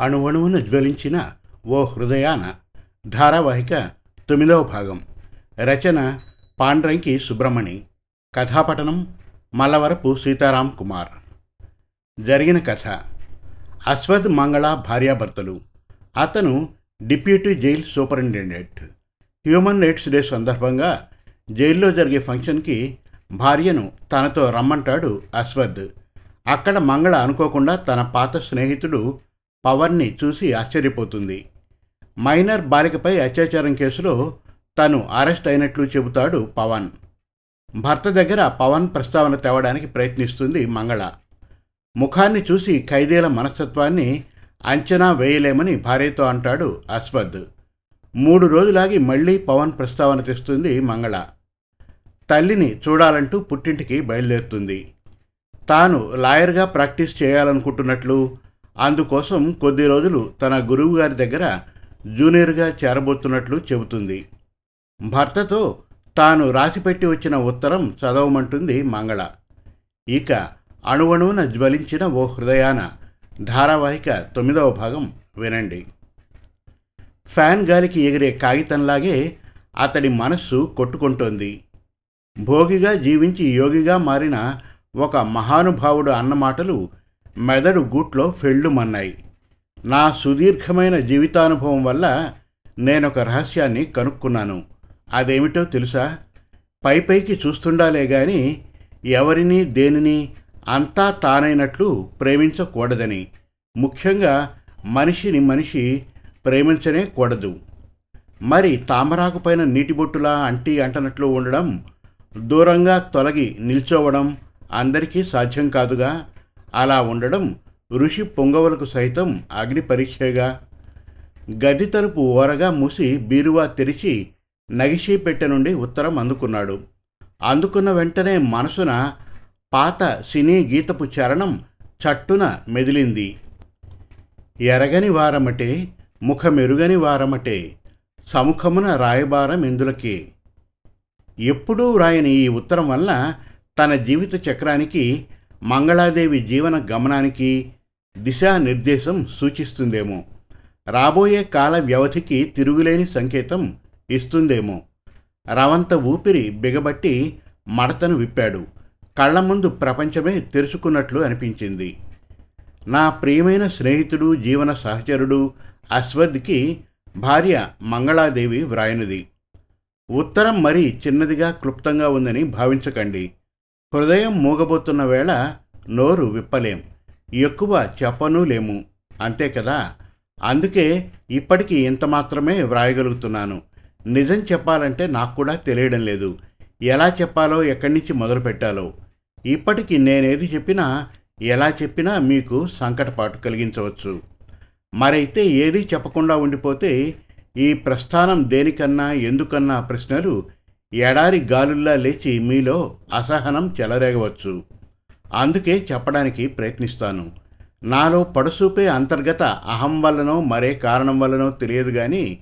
అణువణువును జ్వలించిన ఓ హృదయాన ధారావాహిక తొమ్మిదవ భాగం. రచన పాండ్రంకి సుబ్రమణి కథాపటనం మల్లవరపు సీతారాం కుమార్. జరిగిన కథ. అశ్వద్ మంగళ భార్యాభర్తలు. అతను deputy jail superintendent. Human rights day సందర్భంగా జైల్లో జరిగే ఫంక్షన్కి భార్యను తనతో రమ్మంటాడు అశ్వద్ అక్కడ మంగళ అనుకోకుండా తన పాత స్నేహితుడు పవన్ని చూసి ఆశ్చర్యపోతుంది. మైనర్ బాలికపై అత్యాచారం కేసులో తను అరెస్ట్ అయినట్లు చెబుతాడు పవన్. భర్త దగ్గర పవన్ ప్రస్తావన తేవడానికి ప్రయత్నిస్తుంది మంగళ. ముఖాన్ని చూసి ఖైదీల మనస్తత్వాన్ని అంచనా వేయలేమని భార్యతో అంటాడు అశ్వద్. మూడు రోజులాగి మళ్ళీ పవన్ ప్రస్తావన తెస్తుంది మంగళ. తల్లిని చూడాలంటూ పుట్టింటికి బయలుదేరుతుంది. తాను లాయర్గా ప్రాక్టీస్ చేయాలనుకుంటున్నట్లు అందుకోసం కొద్ది రోజులు తన గురువు గారి దగ్గర జూనియర్గా చేరబోతున్నట్లు చెబుతుంది. భర్తతో తాను రాసిపెట్టి వచ్చిన ఉత్తరం చదవమంటుంది మంగళ. ఇక అణువణువున జ్వలించిన ఓ హృదయాన ధారావాహిక తొమ్మిదవ భాగం వినండి. ఫ్యాన్ గాలికి ఎగిరే కాగితంలాగే అతడి మనస్సు కొట్టుకుంటోంది. భోగిగా జీవించి యోగిగా మారిన ఒక మహానుభావుడు అన్నమాటలు మాటలు మెదడు గూట్లో ఫెళ్ళుమన్నాయి నా సుదీర్ఘమైన జీవితానుభవం వల్ల నేనొక రహస్యాన్ని కనుక్కున్నాను. అదేమిటో తెలుసా? పై పైకి చూస్తుండాలే గాని ఎవరిని దేనిని అంతా తానైనట్లు ప్రేమించకూడదని. ముఖ్యంగా మనిషిని మనిషి ప్రేమించనే కూడదు. మరి తామరాకు పైన నీటి బొట్టులా అంటి అంటనట్లు ఉండడం దూరంగా తొలగి నిల్చోవడం అందరికీ సాధ్యం కాదుగా? అలా ఉండడం ఋషి పొంగవలకు సైతం అగ్ని పరీక్షగా. గది తలుపు ఓరగా మూసి బీరువా తెరిచి నగిషీ పెట్టె నుండి ఉత్తరం అందుకున్నాడు. అందుకున్న వెంటనే మనసున పాత సినీ గీతపు చరణం చట్టున మెదిలింది. ఎరగని వారమటే ముఖమెరుగని వారమటే సముఖమున రాయబారం ఇందులకే. ఎప్పుడూ వ్రాయని ఈ ఉత్తరం వల్ల తన జీవిత చక్రానికి మంగళాదేవి జీవన గమనానికి దిశానిర్దేశం సూచిస్తుందేమో. రాబోయే కాల వ్యవధికి తిరుగులేని సంకేతం ఇస్తుందేమో. రవంత ఊపిరి బిగబట్టి మడతను విప్పాడు. కళ్ళ ముందు ప్రపంచమే తెరుచుకున్నట్లు అనిపించింది. నా ప్రియమైన స్నేహితుడు జీవన సహచరుడు అశ్వథ్కి భార్య మంగళాదేవి వ్రాయనిది. ఉత్తరం మరీ చిన్నదిగా క్లుప్తంగా ఉందని భావించకండి. హృదయం మూగబోతున్న వేళ నోరు విప్పలేం ఎక్కువ చెప్పనూ లేము అంతే కదా? అందుకే ఇప్పటికీ ఇంత మాత్రమే వ్రాయగలుగుతున్నాను. నిజం చెప్పాలంటే నాకు కూడా తెలియడం లేదు. ఎలా చెప్పాలో ఎక్కడి నుంచి మొదలు పెట్టాలో. ఇప్పటికీ నేనేది చెప్పినా ఎలా చెప్పినా మీకు సంకటపాటు కలిగించవచ్చు. మరైతే ఏది చెప్పకుండా ఉండిపోతే ఈ ప్రస్థానం దేనికన్నా ఎందుకన్నా ప్రశ్నలు ఎడారి గాలుల్లా లేచి మీలో అసహనం చెలరేగవచ్చు. అందుకే చెప్పడానికి ప్రయత్నిస్తాను. నాలో పడుసూపే అంతర్గత అహం వల్లనో మరే కారణం వల్లనో తెలియదు కానీ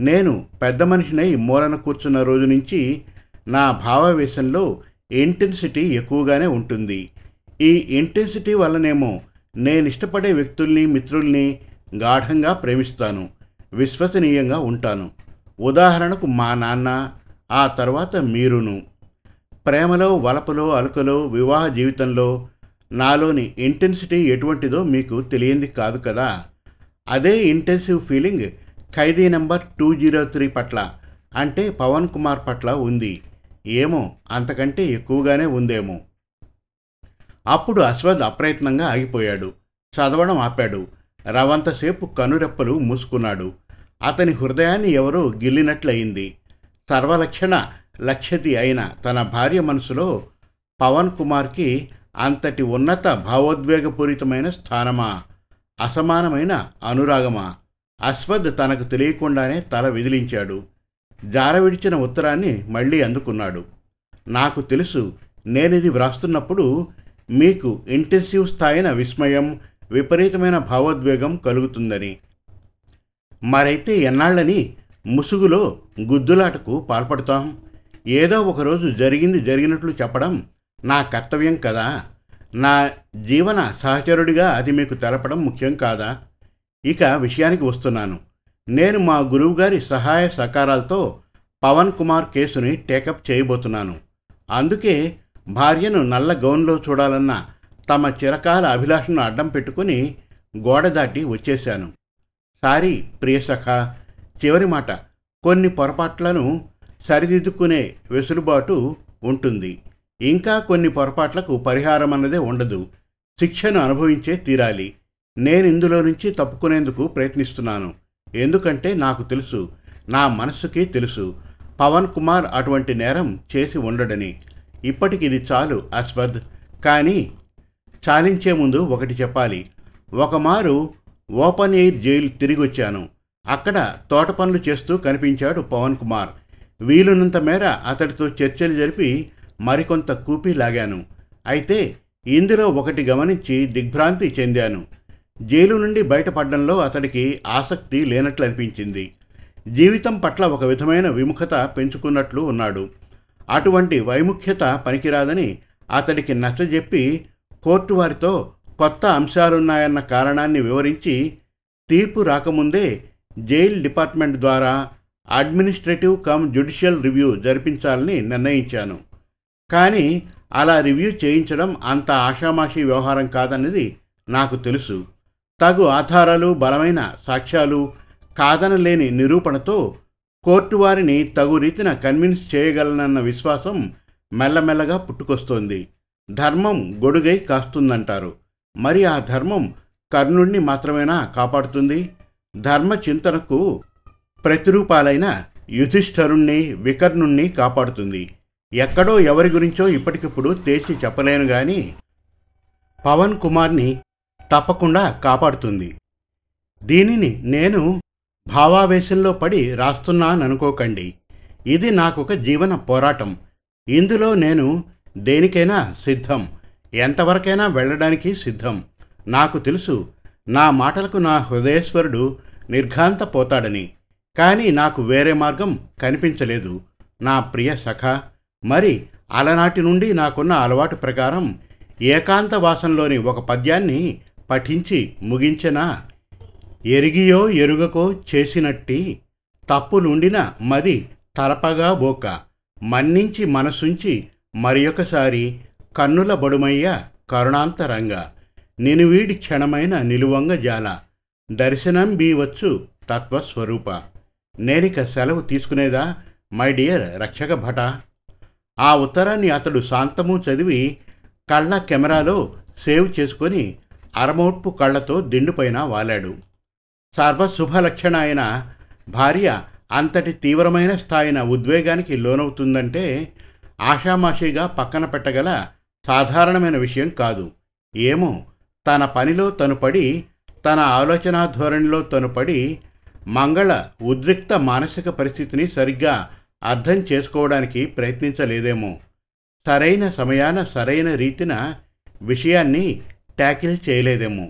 నేను పెద్ద మనిషినై మూలన కూర్చున్న రోజు నుంచి నా భావావేశంలో ఇంటెన్సిటీ ఎక్కువగానే ఉంటుంది. ఈ ఇంటెన్సిటీ వల్లనేమో నేను ఇష్టపడే వ్యక్తుల్ని మిత్రుల్ని గాఢంగా ప్రేమిస్తాను. విశ్వసనీయంగా ఉంటాను. ఉదాహరణకు మా నాన్న ఆ తర్వాత మీరును ప్రేమలో వలపలో అలుకలో వివాహ జీవితంలో నాలోని ఇంటెన్సిటీ ఎటువంటిదో మీకు తెలియంది కాదు కదా? అదే ఇంటెన్సివ్ ఫీలింగ్ ఖైదీ నెంబర్ టూ జీరో త్రీ పట్ల అంటే పవన్ కుమార్ పట్ల ఉంది. ఏమో అంతకంటే ఎక్కువగానే ఉందేమో. అప్పుడు అశ్వథ్ అప్రయత్నంగా ఆగిపోయాడు. చదవడం ఆపాడు. రవంతసేపు కనురెప్పలు మూసుకున్నాడు. అతని హృదయాన్ని ఎవరో గిల్లినట్లయింది. సర్వలక్షణ లక్ష్యది అయిన తన భార్య మనసులో పవన్ కుమార్కి అంతటి ఉన్నత భావోద్వేగపూరితమైన స్థానమా? అసమానమైన అనురాగమా? అశ్వథ్ తనకు తెలియకుండానే తల విదిలించాడు. జార విడిచిన ఉత్తరాన్ని మళ్ళీ అందుకున్నాడు. నాకు తెలుసు నేనిది వ్రాస్తున్నప్పుడు మీకు ఇంటెన్సివ్ స్థాయిన విస్మయం విపరీతమైన భావోద్వేగం కలుగుతుందని. మరైతే ఎన్నాళ్ళని ముసుగులో గుద్దులాటకు పాల్పడతాం. ఏదో ఒకరోజు జరిగింది జరిగినట్లు చెప్పడం నా కర్తవ్యం కదా. నా జీవన సహచరుడిగా అది మీకు తెలపడం ముఖ్యం కాదా? ఇక విషయానికి వస్తున్నాను. నేను మా గురువుగారి సహాయ సహకారాలతో పవన్ కుమార్ కేసుని టేకప్ చేయబోతున్నాను. అందుకే భార్యను నల్ల గౌన్లో చూడాలన్న తమ చిరకాల అభిలాషను అడ్డం పెట్టుకుని గోడ దాటి వచ్చేశాను. సారీ ప్రియసఖ చివరి మాట కొన్ని పొరపాట్లను సరిదిద్దుకునే వెసులుబాటు ఉంటుంది. ఇంకా కొన్ని పొరపాట్లకు పరిహారం అన్నదే ఉండదు. శిక్షను అనుభవించే తీరాలి. నేను ఇందులో నుంచి తప్పుకునేందుకు ప్రయత్నిస్తున్నాను. ఎందుకంటే నాకు తెలుసు నా మనస్సుకి తెలుసు పవన్ కుమార్ అటువంటి నేరం చేసి ఉండడని. ఇప్పటికి ఇది చాలు అస్వద్ కానీ చాలించే ముందు ఒకటి చెప్పాలి. ఒకమారు ఓపెన్ ఎయిర్ జైలు తిరిగి వచ్చాను అక్కడ తోట పనులు చేస్తూ కనిపించాడు పవన్ కుమార్. వీలున్నంత మేర అతడితో చర్చలు జరిపి మరికొంత కూపీ లాగాను. అయితే ఇందులో ఒకటి గమనించి దిగ్భ్రాంతి చెందాను. జైలు నుండి బయటపడడంలో అతడికి ఆసక్తి లేనట్లు అనిపించింది జీవితం పట్ల ఒక విధమైన విముఖత పెంచుకున్నట్లు ఉన్నాడు. అటువంటి వైముఖ్యత పనికిరాదని అతడికి నచ్చజెప్పి కోర్టు వారితో కొత్త అంశాలున్నాయన్న కారణాన్ని వివరించి తీర్పు రాకముందే జైల్ డిపార్ట్మెంట్ ద్వారా అడ్మినిస్ట్రేటివ్ కమ్ జ్యుడిషియల్ రివ్యూ జరిపించాలని నిర్ణయించాను. కానీ అలా రివ్యూ చేయించడం అంత ఆషామాషీ వ్యవహారం కాదన్నది నాకు తెలుసు. తగు ఆధారాలు బలమైన సాక్ష్యాలు కాదనలేని నిరూపణతో కోర్టు వారిని తగు రీతిన కన్విన్స్ చేయగలనన్న విశ్వాసం మెల్లమెల్లగా పుట్టుకొస్తోంది. ధర్మం గొడుగై కాస్తుందంటారు. మరి ఆ ధర్మం కర్ణుణ్ణి మాత్రమేనా కాపాడుతుంది? ధర్మ చింతనకు ప్రతిరూపాలైన యుధిష్ఠరుణ్ణి వికర్ణుణ్ణి కాపాడుతుంది. ఎక్కడో ఎవరి గురించో ఇప్పటికిప్పుడు తేల్చి చెప్పలేను గాని పవన్ కుమార్ని తప్పకుండా కాపాడుతుంది. దీనిని నేను భావావేశంలో పడి రాస్తున్నాననుకోకండి. ఇది నాకొక జీవన పోరాటం. ఇందులో నేను దేనికైనా సిద్ధం. ఎంతవరకైనా వెళ్ళడానికి సిద్ధం. నాకు తెలుసు నా మాటలకు నా హృదయేశ్వరుడు నిర్ఘాంతపోతాడని. కానీ నాకు వేరే మార్గం కనిపించలేదు. నా ప్రియ సఖ మరి అలనాటి నుండి నాకున్న అలవాటు ప్రకారం ఏకాంత వాసంలోని ఒక పద్యాన్ని పఠించి ముగించెనా? ఎరిగియో ఎరుగకో చేసినట్టి తప్పులుండిన మది తలపగా బోక మన్నించి మనసుంచి మరియొకసారి కన్నుల బడుమయ్య కరుణాంతరంగా. నినువీడి క్షణమైన నిలువంగ జాల. దర్శనం బీవచ్చు తత్వస్వరూప. నేనిక సెలవు తీసుకునేదా మై డియర్ రక్షక భట? ఆ ఉత్తరాన్ని అతడు శాంతము చదివి కళ్ళ కెమెరాలో సేవ్ చేసుకొని అరమోట్పు కళ్ళతో దిండుపైన వాలాడు. సర్వశుభలక్షణ అయిన భార్య అంతటి తీవ్రమైన స్థాయిన ఉద్వేగానికి లోనవుతుందంటే ఆషామాషిగా పక్కన పెట్టగల సాధారణమైన విషయం కాదు. ఏమో తన పనిలో తను పడి తన ఆలోచనా ధోరణిలో తను పడి మంగళ ఉద్రిక్త మానసిక పరిస్థితిని సరిగ్గా అర్థం చేసుకోవడానికి ప్రయత్నించలేదేమో. సరైన సమయాన సరైన రీతిన విషయాన్ని ట్యాకిల్ చేయలేదేమో.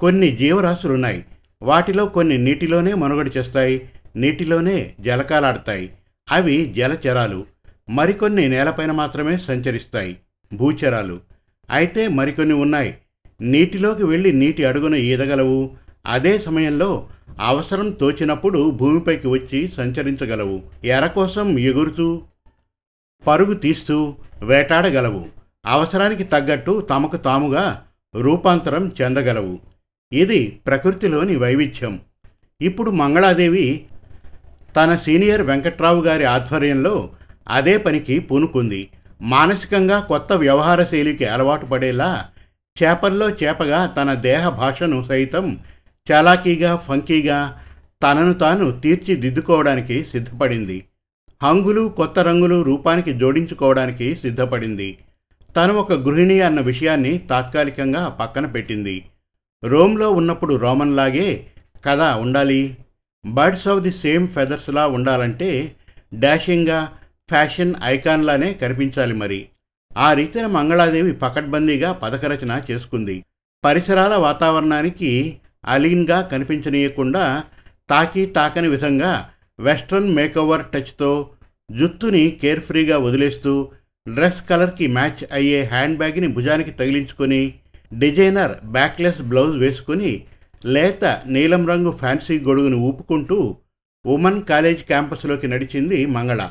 కొన్ని జీవరాశులున్నాయి. వాటిలో కొన్ని నీటిలోనే మనుగడ చేస్తాయి నీటిలోనే జలకాలాడతాయి. అవి జలచరాలు. మరికొన్ని నేలపైన మాత్రమే సంచరిస్తాయి భూచరాలు. అయితే మరికొన్ని ఉన్నాయి. నీటిలోకి వెళ్ళి నీటి అడుగున ఈదగలవు. అదే సమయంలో అవసరం తోచినప్పుడు భూమిపైకి వచ్చి సంచరించగలవు. ఎర కోసం ఎగురుతూ పరుగు తీస్తూ వేటాడగలవు. అవసరానికి తగ్గట్టు తమకు తాముగా రూపాంతరం చెందగలవు. ఇది ప్రకృతిలోని వైవిధ్యం. ఇప్పుడు మంగళాదేవి తన సీనియర్ వెంకట్రావు గారి ఆధ్వర్యంలో అదే పనికి పూనుకుంది. మానసికంగా కొత్త వ్యవహార శైలికి అలవాటు పడేలా చేపల్లో చేపగా తన దేహ భాషను సైతం చాలాకీగా ఫంకీగా తనను తాను తీర్చిదిద్దుకోవడానికి సిద్ధపడింది. హంగులు కొత్త రంగులు రూపానికి జోడించుకోవడానికి సిద్ధపడింది. తను ఒక గృహిణి అన్న విషయాన్ని తాత్కాలికంగా పక్కన పెట్టింది. రోమ్లో ఉన్నప్పుడు రోమన్లాగే కదా ఉండాలి? బర్డ్స్ ఆఫ్ ది సేమ్ ఫెదర్స్లా ఉండాలంటే డాషింగ్గా ఫ్యాషన్ ఐకాన్లానే కనిపించాలి మరి. ఆ రీతిన మంగళాదేవి పకడ్బందీగా పథకరచన చేసుకుంది. పరిసరాల వాతావరణానికి అలీన్గా కనిపించనీయకుండా తాకి తాకని విధంగా వెస్ట్రన్ మేకోవర్ టచ్తో జుత్తుని కేర్ఫ్రీగా వదిలేస్తూ డ్రెస్ కలర్కి మ్యాచ్ అయ్యే హ్యాండ్ బ్యాగ్ని భుజానికి తగిలించుకొని డిజైనర్ బ్యాక్లెస్ బ్లౌజ్ వేసుకొని లేత నీలం రంగు ఫ్యాన్సీ గొడుగును ఊపుకుంటూ ఉమెన్ కాలేజ్ క్యాంపస్లోకి నడిచింది మంగళ.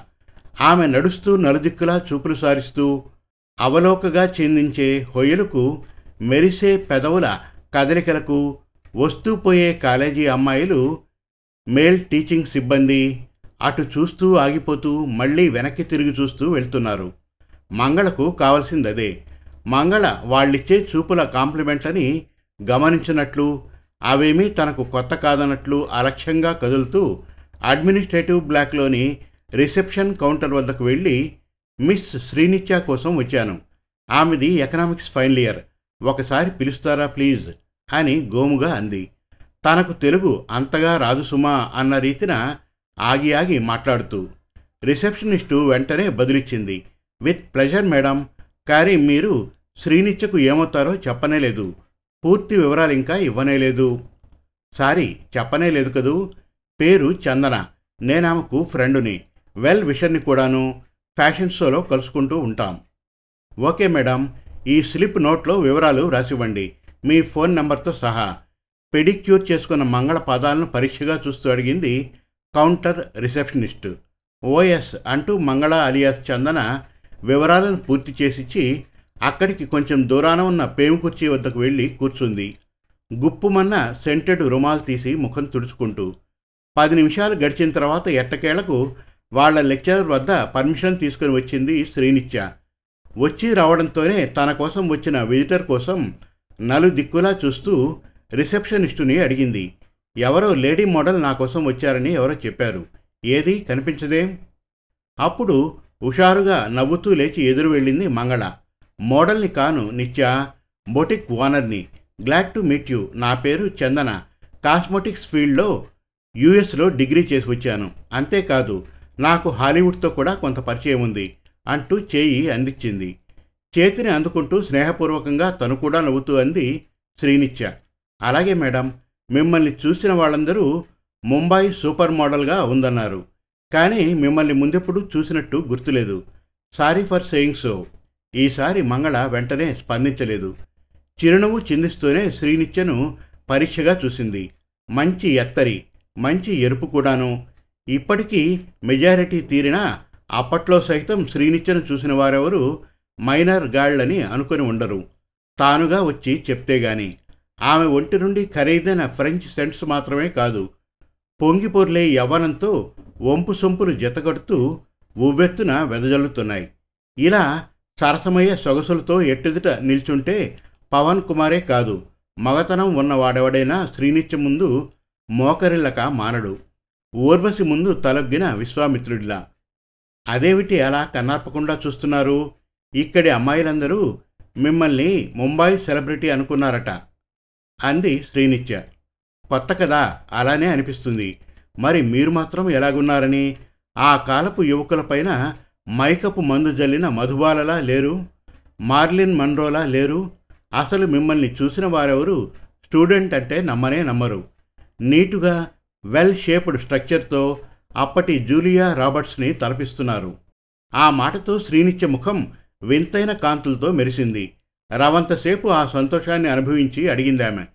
ఆమె నడుస్తూ నలుదిక్కులా చూపులు సారిస్తూ అవలోకగా చిందించే హొయ్యలకు మెరిసే పెదవుల కదలికలకు వస్తూ పోయే కాలేజీ అమ్మాయిలు మేల్ టీచింగ్ సిబ్బంది అటు చూస్తూ ఆగిపోతూ మళ్ళీ వెనక్కి తిరిగి చూస్తూ వెళ్తున్నారు. మంగళకు కావలసిందదే. మంగళ వాళ్ళిచ్చే చూపుల కాంప్లిమెంట్లని గమనించినట్లు అవేమీ తనకు కొత్త కాదన్నట్లు అలక్ష్యంగా కదులుతూ అడ్మినిస్ట్రేటివ్ బ్లాక్లోని రిసెప్షన్ కౌంటర్ వద్దకు వెళ్ళి మిస్ శ్రీనిత్య కోసం వచ్చాను. ఆమెది ఎకనామిక్స్ ఫైనల్ ఇయర్. ఒకసారి పిలుస్తారా ప్లీజ్? అని గోముగా అంది. తనకు తెలుగు అంతగా రాదు సుమా అన్న రీతిన ఆగి ఆగి మాట్లాడుతూ రిసెప్షనిస్టు వెంటనే బదులిచ్చింది. With pleasure madam. కానీ మీరు శ్రీనిత్యకు ఏమవుతారో చెప్పనేలేదు పూర్తి వివరాలు ఇంకా ఇవ్వనేలేదు సారీ చెప్పనేలేదు కదూ. పేరు చందన. నేనామెకు ఫ్రెండుని. వెల్ విషర్ని కూడాను. ఫ్యాషన్ షోలో కలుసుకుంటూ ఉంటాం. ఓకే మేడం ఈ స్లిప్ నోట్లో వివరాలు రాసివ్వండి. మీ ఫోన్ నెంబర్తో సహా. పెడిక్యూర్ చేసుకున్న మంగళ పదాలను పరీక్షగా చూస్తూ అడిగింది కౌంటర్ రిసెప్షనిస్ట్. ఓఎస్ అంటూ మంగళ అలియాస్ చందన వివరాలను పూర్తి చేసిచ్చి అక్కడికి కొంచెం దూరాన ఉన్న పేము కుర్చీ వద్దకు వెళ్ళి కూర్చుంది. గుప్పుమన్న సెంటెడ్ రుమాలు తీసి ముఖం తుడుచుకుంటూ పది నిమిషాలు గడిచిన తర్వాత ఎట్టకేళ్ళకు వాళ్ళ లెక్చరర్ వద్ద పర్మిషన్ తీసుకుని వచ్చింది శ్రీనిత్య. వచ్చి రావడంతోనే తన కోసం వచ్చిన విజిటర్ కోసం నలు దిక్కులా చూస్తూ రిసెప్షనిస్టుని అడిగింది. ఎవరో లేడీ మోడల్ నా కోసం వచ్చారని ఎవరో చెప్పారు. ఏది? కనిపించదేం? అప్పుడు హుషారుగా నవ్వుతూ లేచి ఎదురు వెళ్ళింది మంగళ. మోడల్ని కాను నిత్య బొటిక్ ఓనర్ని. Glad to meet you. నా పేరు చందన. కాస్మోటిక్స్ ఫీల్డ్లో యూఎస్లో డిగ్రీ చేసి వచ్చాను. అంతేకాదు నాకు హాలీవుడ్తో కూడా కొంత పరిచయం ఉంది అంటూ చేయి అందించింది. చేతిని అందుకుంటూ స్నేహపూర్వకంగా తను కూడా నవ్వుతూ అంది శ్రీనిత్య. అలాగే మేడం మిమ్మల్ని చూసిన వాళ్ళందరూ ముంబై సూపర్ మోడల్గా ఉందన్నారు. కానీ మిమ్మల్ని ముందెప్పుడు చూసినట్టు గుర్తులేదు. Sorry for saying so. ఈసారి మంగళ వెంటనే స్పందించలేదు. చిరునవ్వు చిందిస్తూనే శ్రీనిత్యను పరీక్షగా చూసింది. మంచి ఎత్తరి మంచి ఎరుపు కూడాను ఇప్పటికీ మెజారిటీ తీరినా అప్పట్లో సైతం శ్రీనిత్యను చూసిన వారెవరు మైనర్ గాళ్ళని అనుకుని ఉండరు. తానుగా వచ్చి చెప్తే గాని ఆమె ఒంటి నుండి ఖరీదైన ఫ్రెంచ్ సెంట్స్ మాత్రమే కాదు పొంగిపొర్లే యవ్వనంతో వంపు సొంపులు జతగడుతూ ఉవ్వెత్తున వెదజల్లుతున్నాయి. ఇలా సరసమయ్య సొగసులతో ఎట్టుదుట నిల్చుంటే పవన్ కుమారే కాదు మగతనం ఉన్నవాడెవడైనా శ్రీనిత్య ముందు మోకరిల్లక మానడు. ఊర్వశి ముందు తలొగ్గిన విశ్వామిత్రుడిలా. అదేమిటి అలా కన్నార్పకుండా చూస్తున్నారు? ఇక్కడి అమ్మాయిలందరూ మిమ్మల్ని ముంబై సెలబ్రిటీ అనుకున్నారట అంది శ్రీనిత్య. కొత్త కదా అలానే అనిపిస్తుంది. మరి మీరు మాత్రం ఎలాగున్నారని? ఆ కాలపు యువకులపైన మైకపు మందు జల్లిన మధుబాలలా లేరు? మార్లిన్ మన్రోలా లేరు? అసలు మిమ్మల్ని చూసిన వారెవరు స్టూడెంట్ అంటే నమ్మనే నమ్మరు. నీటుగా వెల్ షేప్డ్ స్ట్రక్చర్తో అప్పటి జూలియా రాబర్ట్స్ని తలపిస్తున్నారు. ఆ మాటతో శ్రీనిత్య ముఖం వింతైన కాంతులతో మెరిసింది. రవంతసేపు ఆ సంతోషాన్ని అనుభవించి అడిగిందామె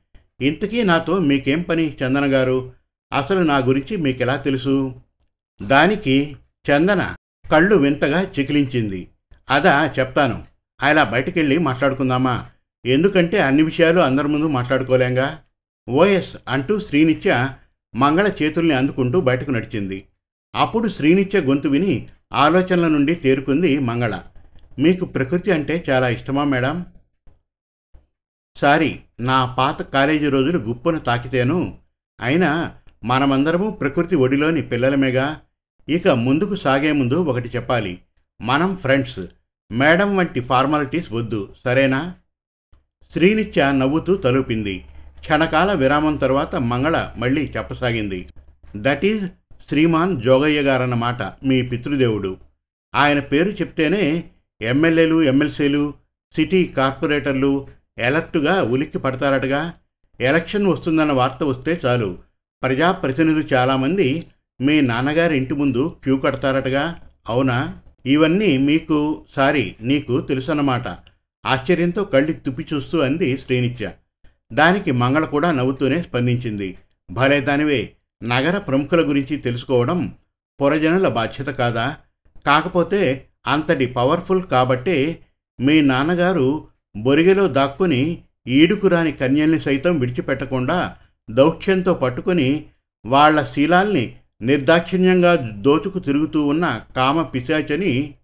ఇంతకీ నాతో మీకేం పని చందన గారు అసలు నా గురించి మీకెలా తెలుసు? దానికి చందన కళ్ళు వింతగా చికిలించింది. అదా చెప్తాను. అలా బయటికెళ్ళి మాట్లాడుకుందామా? ఎందుకంటే అన్ని విషయాలు అందరి ముందు మాట్లాడుకోలేంగా? ఓఎస్ అంటూ శ్రీనిత్య మంగళ చేతుల్ని అందుకుంటూ బయటకు నడిచింది. అప్పుడు శ్రీనిత్య గొంతు విని ఆలోచనల నుండి తేరుకుంది మంగళ. మీకు ప్రకృతి అంటే చాలా ఇష్టమా మేడం? సారీ నా పాత కాలేజీ రోజులు గుప్పున తాకితేను. అయినా మనమందరము ప్రకృతి ఒడిలోని పిల్లలమేగా. ఇక ముందుకు సాగే ముందు ఒకటి చెప్పాలి. మనం ఫ్రెండ్స్. మేడం వంటి ఫార్మాలిటీస్ వద్దు. సరేనా? శ్రీనిత్య నవ్వుతూ తలుపింది. క్షణకాల విరామం తర్వాత మంగళ మళ్ళీ చెప్పసాగింది. దట్ ఈజ్ శ్రీమాన్ జోగయ్య గారన్నమాట మీ పితృదేవుడు. ఆయన పేరు చెప్తేనే ఎమ్మెల్యేలు ఎమ్మెల్సీలు సిటీ కార్పొరేటర్లు ఎలర్ట్గా ఉలిక్కి పడతారటగా. ఎలక్షన్ వస్తుందన్న వార్త వస్తే చాలు. ప్రజాప్రతినిధులు చాలామంది మీ నాన్నగారి ఇంటి ముందు క్యూ కడతారటగా. అవునా? ఇవన్నీ మీకు సారీ నీకు తెలుసన్నమాట. ఆశ్చర్యంతో కళ్ళి తుప్పి చూస్తూ అంది శ్రీనిత్య. దానికి మంగళ కూడా నవ్వుతూనే స్పందించింది. భలే దానివే నగర ప్రముఖుల గురించి తెలుసుకోవడం పురజనుల బాధ్యత కాదా? కాకపోతే అంతటి పవర్ఫుల్ కాబట్టే మీ నాన్నగారు బొరిగెలో దాక్కుని ఈడుకురాని కన్యల్ని సైతం విడిచిపెట్టకుండా దౌక్ష్యంతో పట్టుకుని వాళ్ళ శీలాల్ని నిర్దాక్షిణ్యంగా దోచుకు తిరుగుతూ ఉన్న కామ పిశాచని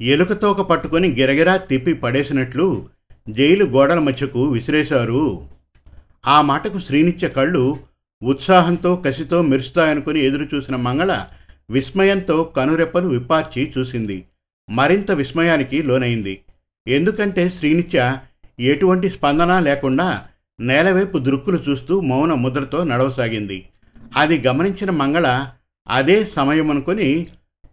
ఎలుకతోక పట్టుకొని గిరగిరా తిప్పి పడేసినట్లు జైలు గోడల మధ్యకు విసిరేశారు. ఆ మాటకు శ్రీనిత్య కళ్ళు ఉత్సాహంతో కసితో మెరుస్తాయనుకుని ఎదురుచూసిన మంగళ విస్మయంతో కనురెప్పలు విప్పార్చి చూసింది. మరింత విస్మయానికి లోనైంది. ఎందుకంటే శ్రీనిత్య ఎటువంటి స్పందన లేకుండా నేలవైపు దృక్కులు చూస్తూ మౌన ముద్రతో నడవసాగింది. అది గమనించిన మంగళ అదే సమయం అనుకొని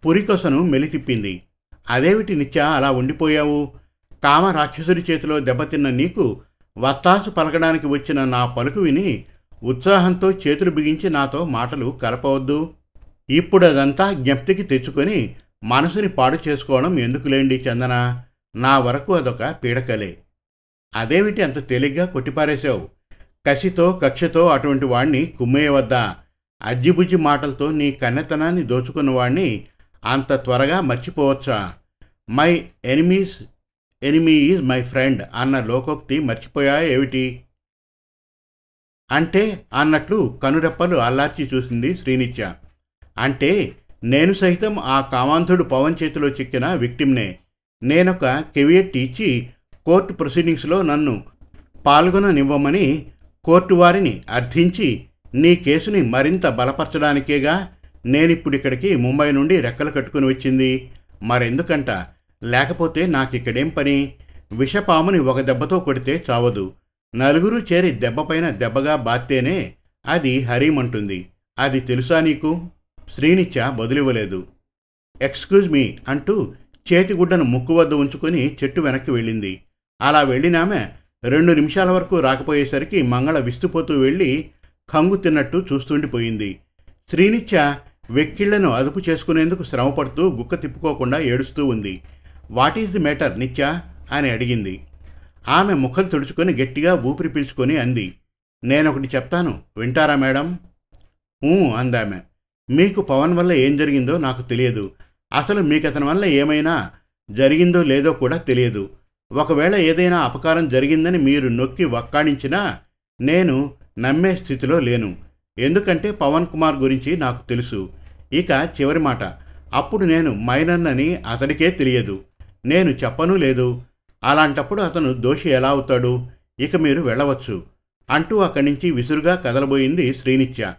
పురికొసను మెలితిప్పింది. అదేమిటి నిత్య అలా ఉండిపోయావు? కామ రాక్షసుడి చేతిలో దెబ్బతిన్న నీకు వత్తాసు పలకడానికి వచ్చిన నా పలుకు విని ఉత్సాహంతో చేతులు బిగించి నాతో మాటలు కలపవద్దు. ఇప్పుడు అదంతా జ్ఞప్తికి తెచ్చుకొని మనసుని పాడు చేసుకోవడం ఎందుకులేండి చందన? నా వరకు అదొక పీడకలే. అదేమిటి అంత తేలిగ్గా కొట్టిపారేశావు? కసితో కక్షతో అటువంటి వాణ్ణి కుమ్మేయవద్దా? అజ్జిబుజ్జి మాటలతో నీ కన్నెతనాన్ని దోచుకున్న వాణ్ణి అంత త్వరగా మర్చిపోవచ్చా? My enemies enemy is my friend అన్న లోకోక్తి మర్చిపోయా ఏమిటి? అంటే అన్నట్లు కనురెప్పలు అల్లార్చి చూసింది శ్రీనిత్య. అంటే నేను సైతం ఆ కామాంధుడు పవన్ చేతిలో చిక్కిన విక్టిమ్నే నేనొక కెవియట్ ఇచ్చి కోర్టు ప్రొసీడింగ్స్లో నన్ను పాల్గొననివ్వమని కోర్టు వారిని అర్థించి నీ కేసుని మరింత బలపరచడానికేగా నేనిప్పుడు ఇక్కడికి ముంబై నుండి రెక్కలు కట్టుకుని వచ్చింది. మరెందుకంట? లేకపోతే నాకిక్కడేం పని? విషపాముని ఒక దెబ్బతో కొడితే చావదు. నలుగురు చేరి దెబ్బపైన దెబ్బగా బాత్తేనే అది హరీమంటుంది. అది తెలుసా నీకు? శ్రీనిత్య బదులివ్వలేదు ఎక్స్క్యూజ్ మీ అంటూ చేతిగుడ్డను ముక్కు వద్ద ఉంచుకొని చెట్టు వెనక్కి వెళ్ళింది. అలా వెళ్ళినామె రెండు నిమిషాల వరకు రాకపోయేసరికి మంగళ విస్తుపోతూ వెళ్ళి కంగు తిన్నట్టు చూస్తుండిపోయింది. శ్రీనిత్య వెక్కిళ్ళను అదుపు చేసుకునేందుకు శ్రమపడుతూ గుక్క తిప్పుకోకుండా ఏడుస్తూ ఉంది. వాట్ ఈజ్ ది మ్యాటర్ నిత్య అని అడిగింది. ఆమె ముఖం తుడుచుకొని గట్టిగా ఊపిరి పీల్చుకొని అంది. నేనొకటి చెప్తాను. వింటారా మేడం? అందామె. మీకు పవన్ వల్ల ఏం జరిగిందో నాకు తెలియదు. అసలు మీకు అతని వల్ల ఏమైనా జరిగిందో లేదో కూడా తెలియదు. ఒకవేళ ఏదైనా అపకారం జరిగిందని మీరు నొక్కి వక్కాణించినా నేను నమ్మే స్థితిలో లేను. ఎందుకంటే పవన్ కుమార్ గురించి నాకు తెలుసు. ఇక చివరి మాట. అప్పుడు నేను మైనర్నని అతడికే తెలియదు. నేను చెప్పనూ లేదు. అలాంటప్పుడు అతను దోషి ఎలా అవుతాడు? ఇక మీరు వెళ్ళవచ్చు. అంటూ అక్కడి నుంచి విసురుగా కదలబోయింది శ్రీనిత్య.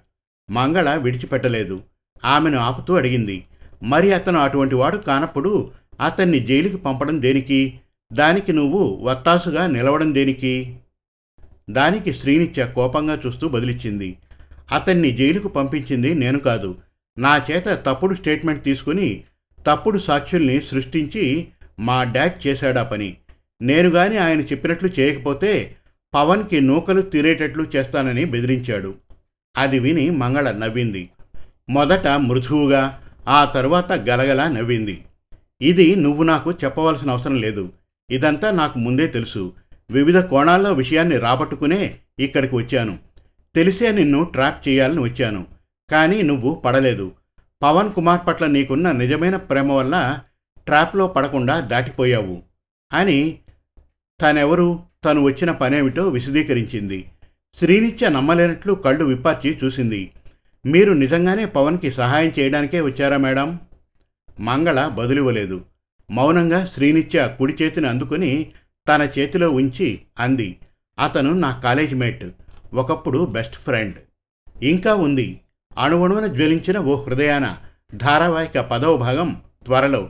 మంగళ విడిచిపెట్టలేదు. ఆమెను ఆపుతూ అడిగింది. మరి అతను అటువంటి వాడు కానప్పుడు అతన్ని జైలుకి పంపడం దేనికి? దానికి నువ్వు వత్తాసుగా నిలవడం దేనికి? దానికి శ్రీనిత్య కోపంగా చూస్తూ బదిలిచ్చింది. అతన్ని జైలుకు పంపించింది నేను కాదు. నా చేత తప్పుడు స్టేట్మెంట్ తీసుకుని తప్పుడు సాక్షుల్ని సృష్టించి మా డాడ్ చేశాడా పని. నేను గాని ఆయన చెప్పినట్లు చేయకపోతే పవన్కి నూకలు తీరేటట్లు చేస్తానని బెదిరించాడు. అది విని మంగళ నవ్వింది. మొదట మృదువుగా ఆ తరువాత గలగల నవ్వింది. ఇది నువ్వు నాకు చెప్పవలసిన అవసరం లేదు. ఇదంతా నాకు ముందే తెలుసు. వివిధ కోణాల్లో విషయాన్ని రాబట్టుకునే ఇక్కడికి వచ్చాను. తెలిసే నిన్ను ట్రాప్ చేయాలని వచ్చాను. కానీ నువ్వు పడలేదు. పవన్ కుమార్ పట్ల నీకున్న నిజమైన ప్రేమ వల్ల ట్రాప్లో పడకుండా దాటిపోయావు. అని తనెవరు తను వచ్చిన పనేమిటో విశదీకరించింది. శ్రీనిత్య నమ్మలేనట్లు కళ్ళు విప్పార్చి చూసింది. మీరు నిజంగానే పవన్కి సహాయం చేయడానికే వచ్చారా మేడం? మంగళ బదులివ్వలేదు. మౌనంగా శ్రీనిత్య కుడి చేతిని అందుకుని తన చేతిలో ఉంచి అంది. అతను నా కాలేజ్ మేట్ ఒకప్పుడు బెస్ట్ ఫ్రెండ్. ఇంకా ఉంది. అణువణువున జ్వలించిన ఓ హృదయాన ధారావాహిక పదవ భాగం త్వరలో